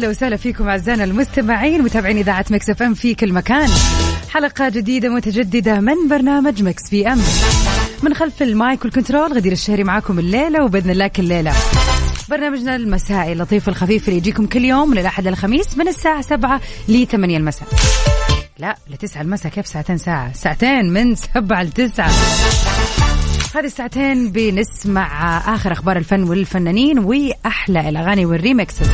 ويا هلا وسهلا فيكم أعزائنا المستمعين متابعين إذاعة Mix FM في كل مكان. حلقة جديدة متجددة من برنامج Mix PM. من خلف ال mic وال control غدير الشهري معاكم الليلة وبإذن الله كل ليله برنامجنا المسائي اللطيف الخفيف اللي يجيكم كل يوم من الأحد للخميس من الساعة 7 ل 8 المساء. لا لتسعة المساء كيف ساعتين ساعة؟ ساعتين من سبعة لتسعة. هذه الساعتين بنسمع آخر أخبار الفن والفنانين وأحلى الأغاني وال remixes.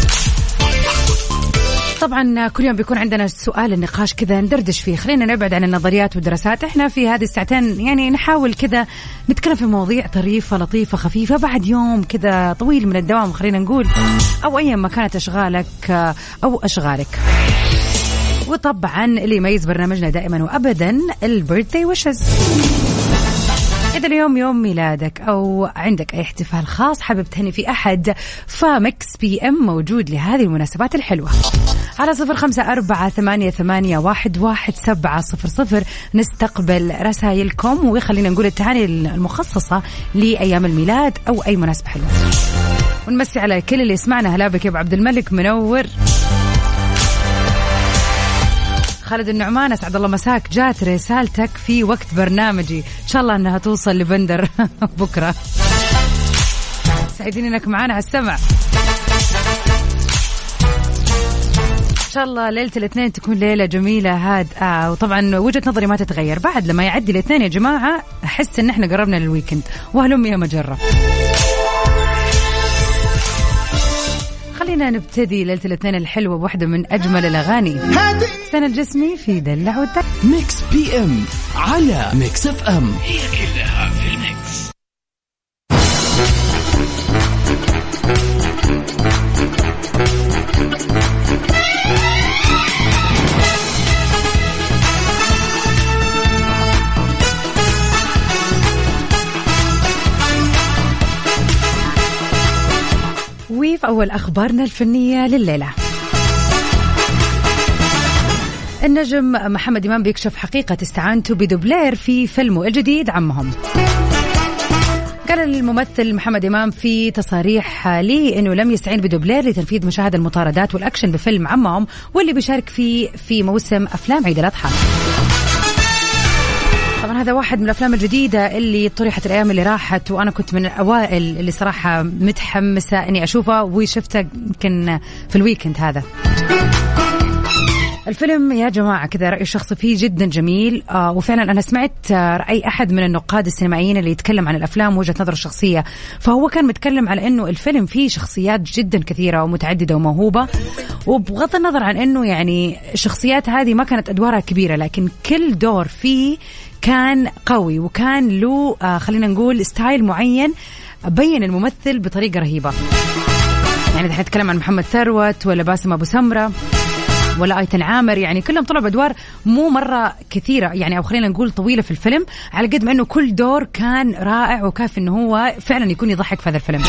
طبعا كل يوم بيكون عندنا سؤال النقاش كذا ندردش فيه. خلينا نبعد عن النظريات والدراسات. إحنا في هذه الساعتين يعني نحاول كذا نتكلم في مواضيع طريفة لطيفة خفيفة. بعد يوم كذا طويل من الدوام خلينا نقول أو ايا ما كانت أشغالك أو أشغالك. وطبعا اللي يميز برنامجنا دائما وابدا البيرثدي ويشز. إذا اليوم يوم ميلادك أو عندك أي احتفال خاص حابب تهني في أحد فمكس بي أم موجود لهذه المناسبات الحلوة. على صفر خمسة أربعة ثمانية, ثمانية واحد, واحد سبعة صفر صفر. نستقبل رسائلكم وخلينا نقول التهاني المخصصة لأيام الميلاد أو أي مناسبة حلوة. ونمسي على كل اللي يسمعنا. هلا بك يا أبو عبد الملك منور. خالد النعمان أسعد الله مساك. جات رسالتك في وقت برنامجي. إن شاء الله إنها توصل لبندر. بكرة. سعيدين إنك معانا على السمع. إن شاء الله ليلة الاثنين تكون ليلة جميلة هادئة. وطبعا وجهة نظري ما تتغير. بعد لما يعدي الاثنين يا جماعة أحس إن إحنا قربنا لل weekend وهلم جرا. خلينا نبتدي ليلة الاثنين الحلوة بواحده من أجمل الأغاني حسين الجسمي في دلع والدلع Mix PM على Mix FM هي كلها في ال mix. أول أخبارنا الفنية لليلة. النجم محمد إمام بيكشف حقيقة استعانته بدوبلير في فيلمه الجديد عمهم. قال الممثل محمد إمام في تصاريح له أنه لم يستعين بدوبلير لتنفيذ مشاهد المطاردات والأكشن بفيلم عمهم واللي بيشارك فيه في موسم أفلام عيد الأضحى. طبعا هذا واحد من الأفلام الجديدة اللي طرحت الأيام اللي راحت وأنا كنت من الأوائل اللي صراحة متحمسة إني اشوفه وشفته يمكن في ال weekend هذا. الفيلم يا جماعة كذا رأيي الشخصي فيه جدا جميل آه وفعلا أنا سمعت آه رأي أحد من النقاد السينمائيين اللي يتكلم عن الأفلام وجهة نظره الشخصية فهو كان متكلم على أنه الفيلم فيه شخصيات جدا كثيرة ومتعددة وموهوبة وبغض النظر عن أنه يعني الشخصيات هذه ما كانت أدوارها كبيرة لكن كل دور فيه كان قوي وكان له آه خلينا نقول style معين بين الممثل بطريقة رهيبة. يعني دحين نتكلم عن محمد ثروت ولا باسم أبو سمرة ولا آيتن عامر يعني كلهم طلعوا بأدوار مو مرة كثيرة يعني أو خلينا نقول طويلة في الفيلم على قد ما إنه كل دور كان رائع وكافي إنه هو فعلا يكون يضحك في هذا الفيلم.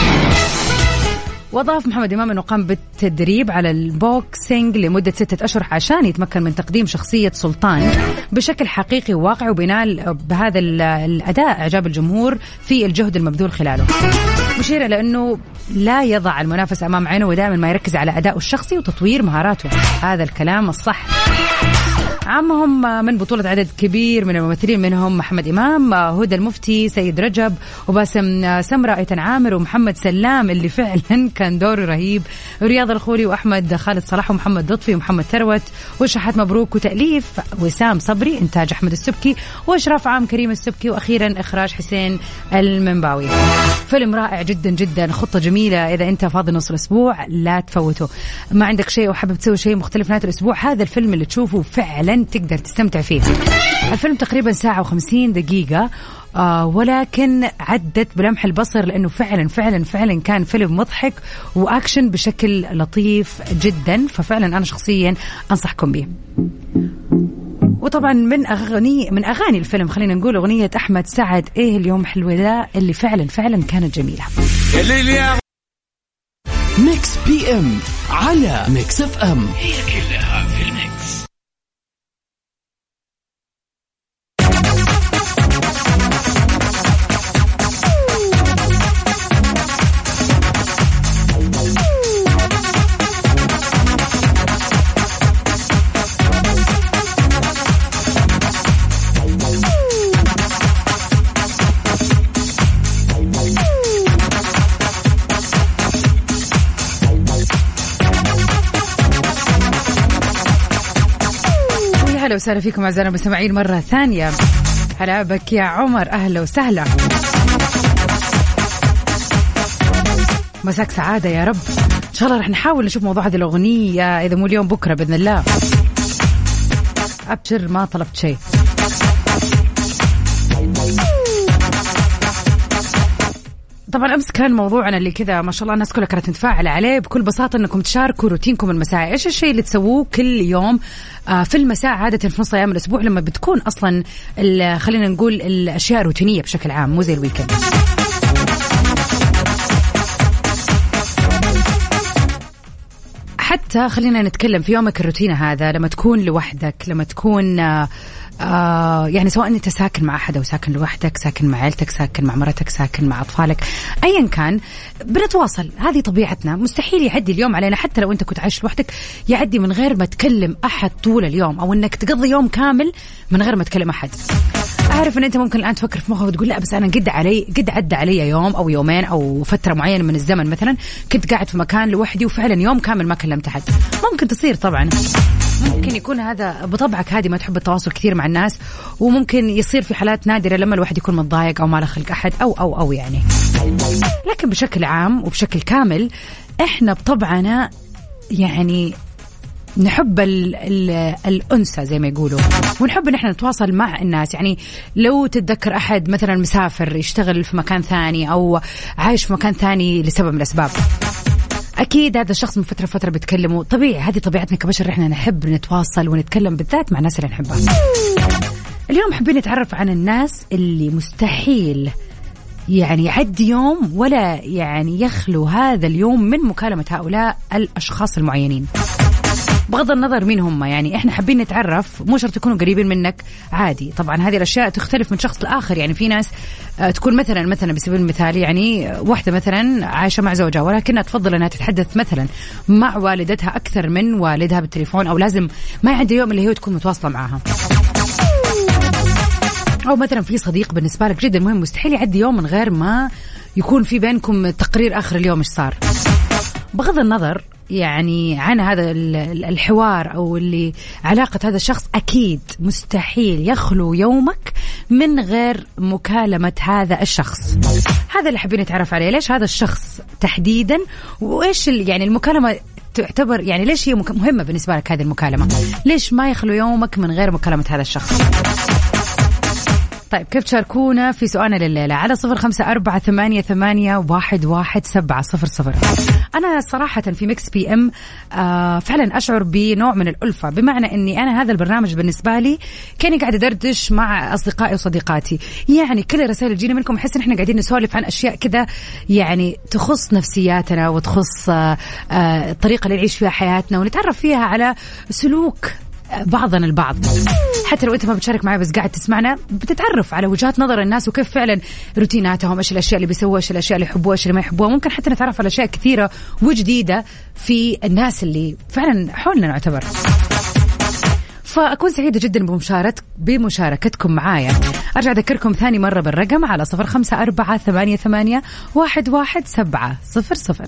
واضاف محمد إمام إنه قام بالتدريب على ال boxing لمدة ستة أشهر عشان يتمكن من تقديم شخصية سلطان بشكل حقيقي وواقعي وبينال بهذا ال- الأداء أعجاب الجمهور في الجهد المبذول خلاله. مشير إلى إنه لا يضع المنافس أمام عينه ودائما ما يركز على ادائه الشخصي وتطوير مهاراته. هذا الكلام الصح. عمهم من بطولة عدد كبير من الممثلين منهم محمد إمام هدى المفتي سيد رجب وباسم سمرة أيتن عامر ومحمد سلام اللي فعلا كان دوره رهيب. رياض الخوري وأحمد خالد صلاح ومحمد لطفي ومحمد ثروت وشحات مبروك وتأليف وسام صبري إنتاج أحمد السبكي وإشراف عام كريم السبكي وأخيرا إخراج حسين المنباوي. فيلم رائع جدا جدا خطة جميلة. إذا أنت فاضي نص الأسبوع لا تفوته ما عندك شيء وحابب تسوي شيء مختلف نهاية الأسبوع هذا الفيلم اللي تشوفه فعلا فعلا تقدر تستمتع فيه. الفيلم تقريبا ساعة وخمسين دقيقة آه ولكن عدت بلمح البصر لأنه فعلا فعلا فعلا كان فيلم مضحك وأكشن بشكل لطيف جدا. ففعلا أنا شخصيا أنصحكم به. وطبعا من اغاني من أغاني الفيلم خلينا نقول أغنية أحمد سعد إيه اليوم الحلو ده؟ اللي فعلا فعلا كانت جميلة. Mix PM على Mix FM. هي كلها وسهلا فيكم أعزائنا المستمعين مرة ثانية. هلا بك يا عمر. أهلا وسهلا. مساك سعادة يا رب. إن شاء الله رح نحاول نشوف موضوع هذه الأغنية إذا مو اليوم بكرة بإذن الله. أبشر ما طلبت شيء. طبعا أمس كان موضوعنا اللي كذا ما شاء الله الناس كلها كانت متفاعلة عليه بكل بساطة أنكم تشاركوا روتينكم المسائي، إيش الشيء اللي تسووه كل يوم آه في المساء عادة في نص أيام الأسبوع لما بتكون أصلا خلينا نقول الأشياء روتينية بشكل عام مو زي الويكند. حتى خلينا نتكلم في يومك الروتين هذا لما تكون لوحدك لما تكون آه يعني سواء أنت ساكن مع أحد أو ساكن لوحدك ساكن مع عيلتك ساكن مع مرتك ساكن مع أطفالك ايا كان بنتواصل. هذه طبيعتنا. مستحيل يعدي اليوم علينا حتى لو أنت كنت عايش لوحدك يعدي من غير ما تكلم أحد طول اليوم أو إنك تقضي يوم كامل من غير ما تكلم أحد. أعرف إن أنت ممكن الآن تفكر في مخك وتقول لا بس أنا قد علي قد عدى علي يوم أو يومين أو فترة معينة من الزمن مثلا كنت قاعد في مكان لوحدي وفعلا يوم كامل ما كلمت أحد. ممكن تصير طبعا. ممكن يكون هذا بطبعك هذه ما تحب التواصل كثير مع الناس وممكن يصير في حالات نادرة لما الواحد يكون متضايق أو ما له خلق أحد أو أو أو يعني. لكن بشكل عام وبشكل كامل إحنا بطبعنا يعني نحب ال ال الأنثى زي ما يقولوا ونحب إن إحنا نتواصل مع الناس. يعني لو تتذكر أحد مثلا مسافر يشتغل في مكان ثاني أو عايش في مكان ثاني لسبب من الأسباب. أكيد هذا الشخص من فترة فتره بتكلمه طبيعي هذه طبيعتنا كبشر إحنا نحب نتواصل ونتكلم بالذات مع الناس اللي نحبها. اليوم حابين نتعرف عن الناس اللي مستحيل يعني يعدي يوم ولا يعني يخلو هذا اليوم من مكالمة هؤلاء الأشخاص المعينين. بغض النظر مين هم يعني إحنا حابين نتعرف مو شرط يكونوا قريبين منك عادي. طبعا هذه الأشياء تختلف من شخص لآخر يعني في ناس آه، تكون مثلا مثلا بسبيل المثال يعني واحدة مثلا عايشة مع زوجها ولكنها تفضل إنها تتحدث مثلا مع والدتها أكثر من والدها بالتليفون أو لازم ما عندها يوم اللي هي تكون متواصلة معها. أو مثلا في صديق بالنسبة لك جدا مهم مستحيل يعدي يوم من غير ما يكون في بينكم تقرير آخر اليوم إيش صار. بغض النظر يعني عن هذا ال- ال- الحوار أو اللي علاقة هذا الشخص أكيد مستحيل يخلو يومك من غير مكالمة هذا الشخص. هذا اللي حابين نتعرف عليه. ليش هذا الشخص تحديدا؟ وإيش يعني المكالمة تعتبر يعني ليش هي مهمة بالنسبة لك هذه المكالمة؟ ليش ما يخلو يومك من غير مكالمة هذا الشخص؟ طيب كيف تشاركونا في سؤالنا لليلة؟ على صفر خمسة أربعة ثمانية, ثمانية واحد, واحد سبعة صفر صفر. أنا صراحة في Mix PM آه فعلا أشعر بنوع من الألفة بمعنى أني أنا هذا البرنامج بالنسبة لي كأني قاعدة أدردش مع أصدقائي وصديقاتي. يعني كل الرسائل اللي تجينا منكم أحس إن إحنا قاعدين نسولف عن أشياء كذا يعني تخص نفسياتنا وتخص آه آه الطريقة اللي نعيش فيها حياتنا ونتعرف فيها على سلوك بعضنا البعض. حتى لو أنت ما بتشارك معي بس قاعد تسمعنا بتتعرف على وجهات نظر الناس وكيف فعلا روتيناتهم إيش الأشياء اللي بيسووها إيش الأشياء اللي يحبوها إيش اللي ما يحبوها ممكن حتى نتعرف على أشياء كثيرة وجديدة في الناس اللي فعلا حولنا نعتبر. فأكون سعيدة جدا بمشاركت بمشاركتكم معايا. أرجع أذكركم ثاني مرة بالرقم على صفر خمسة أربعة ثمانية, ثمانية واحد, واحد سبعة صفر صفر.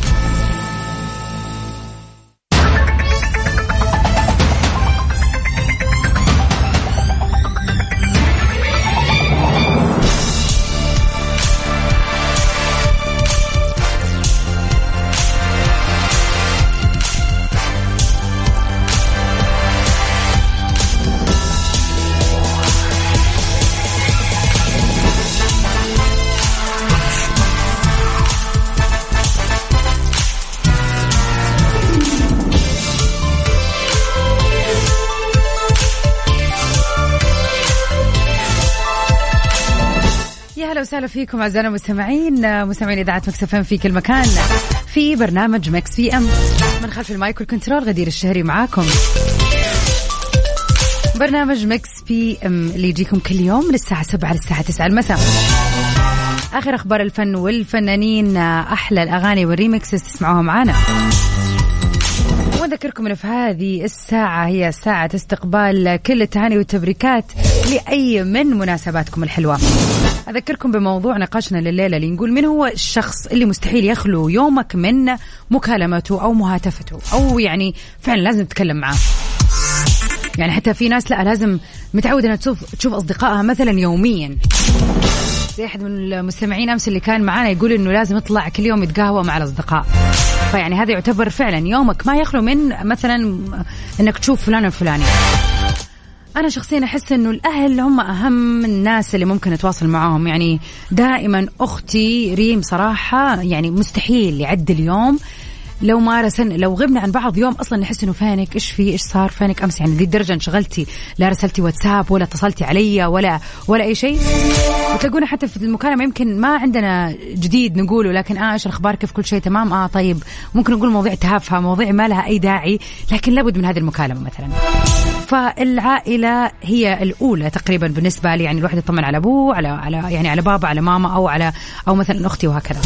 وسهلا فيكم أعزائنا المستمعين مستمعين إذاعة Mix FM في كل مكان في برنامج Mix PM. من خلف ال mic وال control غدير الشهري معاكم. برنامج Mix PM اللي يجيكم كل يوم من الساعة 7 للساعة 9 المساء. آخر أخبار الفن والفنانين أحلى الأغاني وال remixes تسمعوها معانا. ونذكركم انه في هذه الساعة هي ساعة استقبال كل التهاني والتبريكات لأي من مناسباتكم الحلوة. أذكركم بموضوع نقاشنا لليلة اللي نقول من هو الشخص اللي مستحيل يخلو يومك من مكالمته أو مهاتفته أو يعني فعلا لازم تتكلم معاه. يعني حتى في ناس لا لازم متعودة إنها تشوف تشوف أصدقائها مثلا يوميا. زي أحد من المستمعين أمس اللي كان معانا يقول إنه لازم يطلع كل يوم يتقهوى مع الأصدقاء. فيعني هذا يعتبر فعلا يومك ما يخلو من مثلا إنك تشوف فلان الفلاني. أنا شخصيا أحس إنه الأهل هم أهم الناس اللي ممكن نتواصل معاهم. يعني دائما أختي ريم صراحة يعني مستحيل يعدي اليوم. لو ما رسل لو غبنا عن بعض يوم أصلا نحس إنه فينك؟ إيش في؟ إيش صار فينك؟ أمس يعني لدرجه انشغلتي. لا رسلتي واتساب ولا اتصلتي علي ولا ولا أي شيء. وتلقونا حتى في المكالمة يمكن ما عندنا جديد نقوله لكن آه إيش الأخبار؟ كيف كل شيء؟ تمام؟ آه طيب. ممكن نقول مواضيع تافهة مواضيع ما لها أي داعي لكن لابد من هذه المكالمة مثلا. فالعائلة هي الأولى تقريبا بالنسبة لي. يعني الواحد يطمن على أبوه على على يعني على بابا على ماما أو على أو مثلا أختي وهكذا.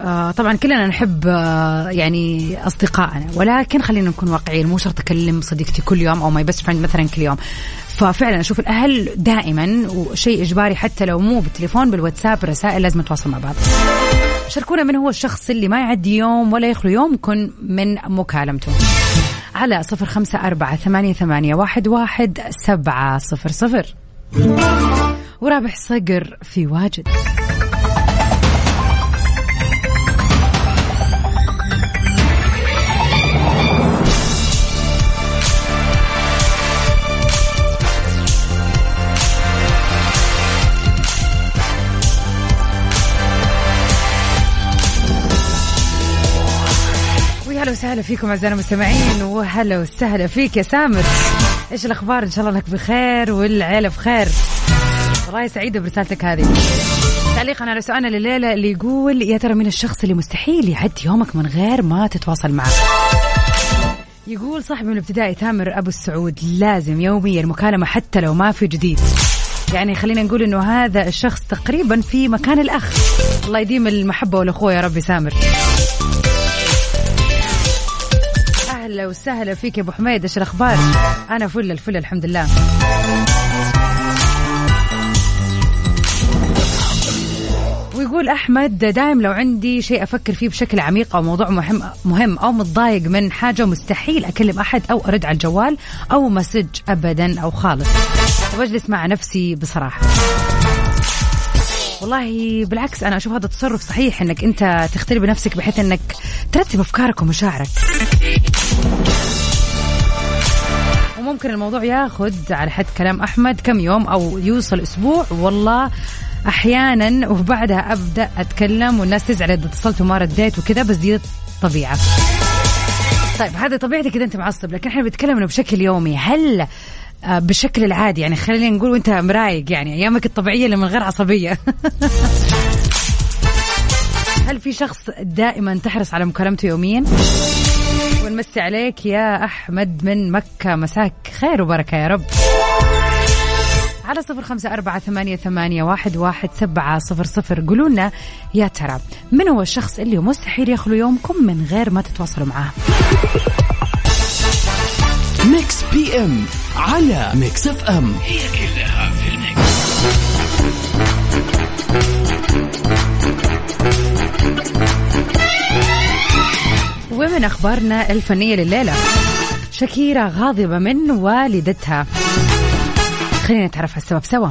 آه طبعا كلنا نحب آه يعني أصدقائنا ولكن خلينا نكون واقعيين مو شرط أكلم صديقتي كل يوم أو my best friend مثلا كل يوم. ففعلا أشوف الأهل دائما وشيء إجباري حتى لو مو بالتليفون بالواتساب رسائل لازم نتواصل مع بعض. شاركونا من هو الشخص اللي ما يعدي يوم ولا يخلو يوم يكون من مكالمته. على صفر خمسة أربعة ثمانية, ثمانية واحد, واحد سبعة صفر صفر. ورابح صقر في واجد. وسهلا فيكم اعزائنا المستمعين وهلا وسهلا فيك يا سامر. إيش الأخبار؟ إن شاء الله انك بخير والعيله بخير. والله سعيده برسالتك هذه. تعليقا على سؤالنا الليلة اللي يقول يا ترى من الشخص اللي مستحيل يعدي يومك من غير ما تتواصل معه؟ يقول صاحبي من الابتدائي تامر أبو السعود لازم يوميا مكالمة حتى لو ما في جديد. يعني خلينا نقول إنه هذا الشخص تقريبا في مكان الأخ. الله يديم المحبة والأخوة يا ربي سامر. أهلا وسهلا فيك يا أبو حميد إيش الأخبار؟ أنا فل الفل الحمد لله. ويقول أحمد دائم لو عندي شيء أفكر فيه بشكل عميق أو موضوع مهم مهم أو متضايق من حاجة مستحيل أكلم أحد أو أرد على الجوال أو مسج ابدا أو خالص وبجلس مع نفسي بصراحة والله بالعكس أنا أشوف هذا التصرف صحيح إنك أنت تختلي بنفسك بحيث إنك ترتب أفكارك ومشاعرك وممكن الموضوع ياخذ على حد كلام أحمد كم يوم أو يوصل أسبوع. والله أحيانا وبعدها أبدأ أتكلم والناس تزعل إذا اتصلت وما رديت وكذا بس دي طبيعة. طيب هذه طبيعتك إذا أنت معصب لكن إحنا بنتكلم انه بشكل يومي. هل بالشكل العادي يعني خلينا نقول وأنت مرايق يعني أيامك الطبيعية اللي من غير عصبية؟ هل في شخص دائما تحرص على مكالمته يوميا؟ ونمسي عليك يا أحمد من مكة. مساك خير وبركة يا رب. على صفر خمسة أربعة ثمانية, ثمانية واحد, واحد سبعة صفر صفر. قولوا يا ترى من هو الشخص اللي مستحيل يخلو يومكم من غير ما تتواصلوا معاه؟ Mix PM على Mix FM هي كلها ومن أخبارنا الفنية لليلة. شكيرا غاضبة من والدتها. خلينا نتعرف على السبب سوا.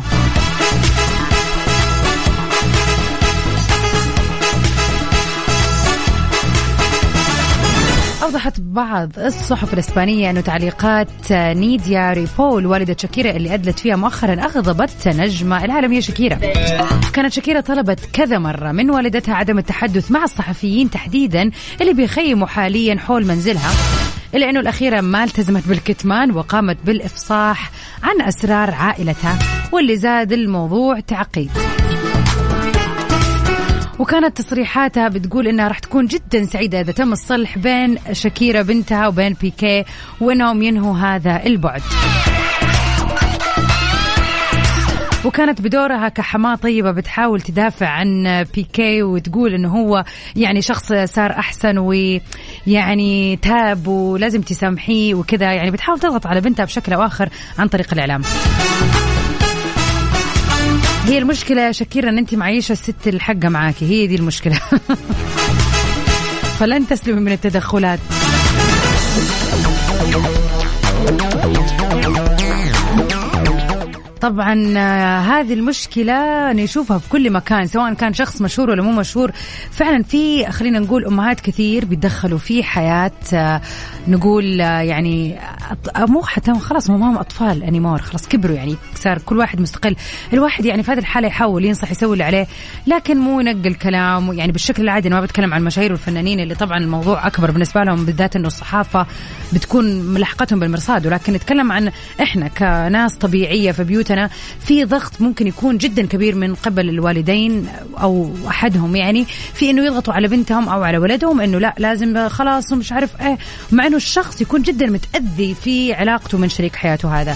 أوضحت بعض الصحف الإسبانية أنه تعليقات نيديا ريبول والدة شاكيرا اللي أدلت فيها مؤخرا أغضبت نجمة العالمية شاكيرا. كانت شاكيرا طلبت كذا مرة من والدتها عدم التحدث مع الصحفيين تحديدا اللي بيخيموا حاليا حول منزلها إلا أنه الأخيرة ما التزمت بالكتمان وقامت بالإفصاح عن أسرار عائلتها واللي زاد الموضوع تعقيد. وكانت تصريحاتها بتقول إنها راح تكون جدا سعيدة إذا تم الصلح بين شاكيرا بنتها وبين بيكي وإنهم ينهوا هذا البعد. وكانت بدورها كحماة طيبة بتحاول تدافع عن بيكي وتقول إنه هو يعني شخص صار أحسن ويعني تاب ولازم تسامحيه وكذا يعني بتحاول تضغط على بنتها بشكل أو آخر عن طريق الإعلام. هي المشكلة يا شكيرة إن أنت معيشة الست الحقة معاكي. هي دي المشكلة. فلن تسلمي من التدخلات. طبعا آه، هذه المشكلة نشوفها في كل مكان سواء كان شخص مشهور ولا مو مشهور. فعلا في خلينا نقول أمهات كثير بيتدخلوا في حياة آه، نقول آه، يعني مو حتى خلاص مو هم أطفال أنيمور خلاص كبروا يعني صار كل واحد مستقل. الواحد يعني في هذه الحالة يحاول ينصح يسوي اللي عليه لكن مو ينقل كلام يعني بالشكل العادي أنا ما بتكلم عن المشاهير والفنانين اللي طبعا الموضوع أكبر بالنسبة لهم بالذات أنه الصحافة بتكون ملحقتهم بالمرصاد. ولكن نتكلم عن إحنا كناس طبيعية في بيوتنا في ضغط ممكن يكون جدا كبير من قبل الوالدين أو أحدهم يعني في إنه يضغطوا على بنتهم أو على ولدهم إنه لا لازم خلاص ومش عارف إيه مع إنه الشخص يكون جدا متأذي في علاقته من شريك حياته هذا.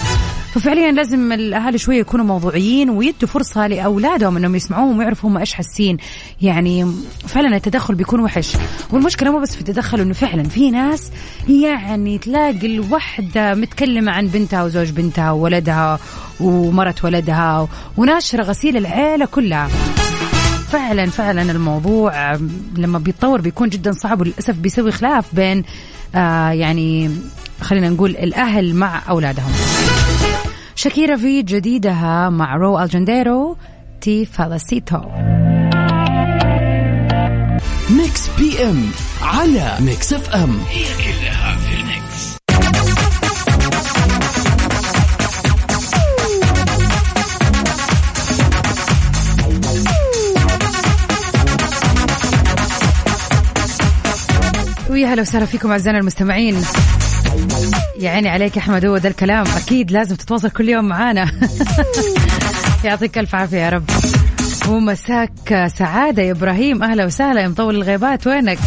ففعليا لازم الاهالي شوية يكونوا موضوعيين ويدوا فرصة لأولادهم إنهم يسمعوهم ويعرفوا هم إيش حاسين. يعني فعلا التدخل بيكون وحش. والمشكلة مو بس في التدخل إنه فعلا في ناس يعني تلاقي الوحدة متكلمة عن بنتها وزوج بنتها وولدها ومرت ولدها وناشرة غسيل العيلة كلها. فعلا فعلا الموضوع لما بيتطور بيكون جدا صعب وللأسف بيسوي خلاف بين آه يعني خلينا نقول الأهل مع أولادهم. شاكيرا في جديدها مع Rauw Alejandro Te Felicito. Mix PM على Mix FM هي كلها في ال Mix. ويا هلا وسهلا فيكم أعزائنا المستمعين. يا عيني عليك أحمد هو ذا الكلام. أكيد لازم تتواصل كل يوم معانا. يعطيك ألف عافية يا رب. ومساك سعادة يا إبراهيم. أهلا وسهلا. يا مطول الغيبات وينك؟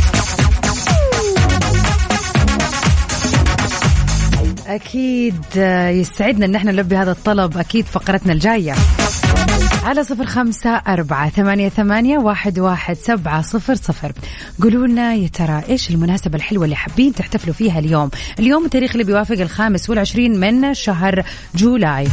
أكيد يسعدنا إن إحنا نلبي هذا الطلب. أكيد فقرتنا الجاية. على صفر خمسة أربعة ثمانية, ثمانية واحد, واحد سبعة صفر صفر. قولوا لنا يا ترى إيش المناسبة الحلوة اللي حابين تحتفلوا فيها اليوم؟ اليوم التاريخ اللي بيوافق الخامس والعشرين من شهر July.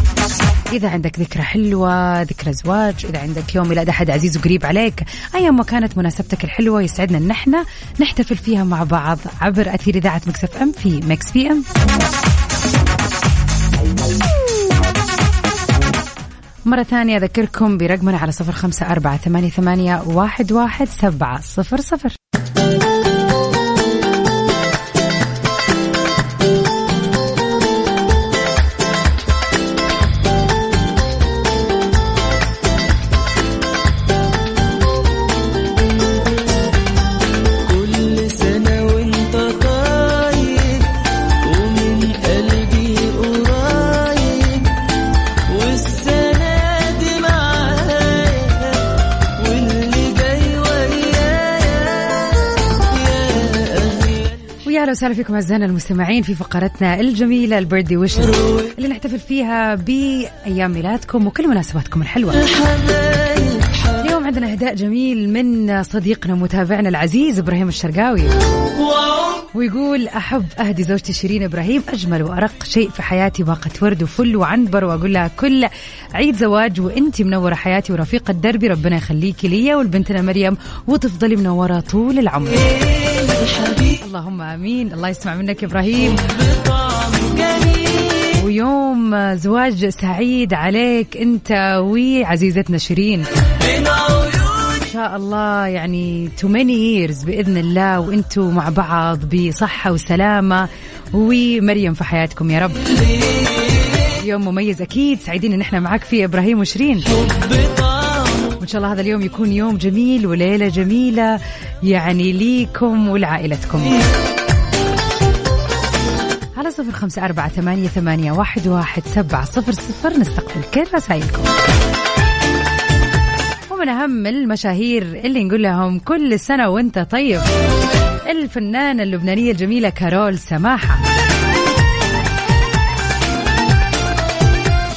إذا عندك ذكرى حلوة ذكرى زواج إذا عندك يوم ميلاد أحد عزيز وقريب عليك أيا ما كانت مناسبتك الحلوة يسعدنا إن إحنا نحتفل فيها مع بعض عبر أثير إذاعة Mix FM في Mix PM. مرة ثانية أذكركم برقمنا على صفر خمسة أربعة ثمانية, ثمانية واحد, واحد سبعة صفر صفر. أهلا وسهلا فيكم أعزائنا المستمعين في فقرتنا الجميلة البردي وش اللي نحتفل فيها بأيام ميلادكم وكل مناسباتكم الحلوة. اليوم عندنا أهداء جميل من صديقنا متابعنا العزيز إبراهيم الشرقاوي. ويقول أحب أهدي زوجتي شيرين إبراهيم أجمل وأرق شيء في حياتي باقة ورد وفل وعنبر وأقول لها كل عيد زواج وانت منورة حياتي ورفيقة دربي ربنا يخليكي ليا ولبنتنا مريم وتفضلي منورة طول العمر. الحبيب اللهم آمين. الله يسمع منك إبراهيم. ويوم زواج سعيد عليك أنت وعزيزتنا شيرين. إن شاء الله يعني تو ماني years بإذن الله وأنتم مع بعض بصحة وسلامة ومريم في حياتكم يا رب. يوم مميز أكيد. سعيدين إن إحنا معاك فيه إبراهيم وشيرين. وان شاء الله هذا اليوم يكون يوم جميل وليلة جميلة يعني ليكم ولعائلتكم. على صفر خمسة أربعة ثمانية, ثمانية واحد, واحد سبعة صفر صفر نستقبل كل رسائلكم. ومن أهم المشاهير اللي نقول لهم كل سنة وانت طيب الفنانة اللبنانية الجميلة كارول سماحة.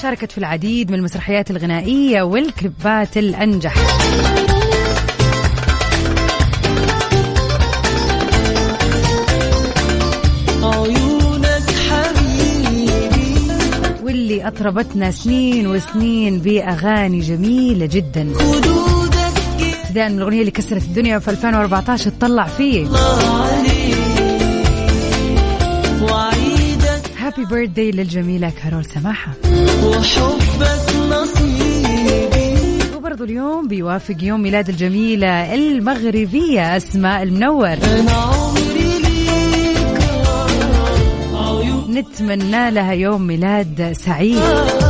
شاركت في العديد من المسرحيات الغنائية والكليبات الأنجح. واللي أطربتنا سنين وسنين بأغاني جميلة جدا. ابتداء من الأغنية اللي كسرت الدنيا في 2014 تطلع فيه. هابي بيرثدي للجميلة كارول سماحة. وحبك نصيبي. وبرضو اليوم بيوافق يوم ميلاد الجميلة المغربية أسماء المنور. نتمنى لها يوم ميلاد سعيد.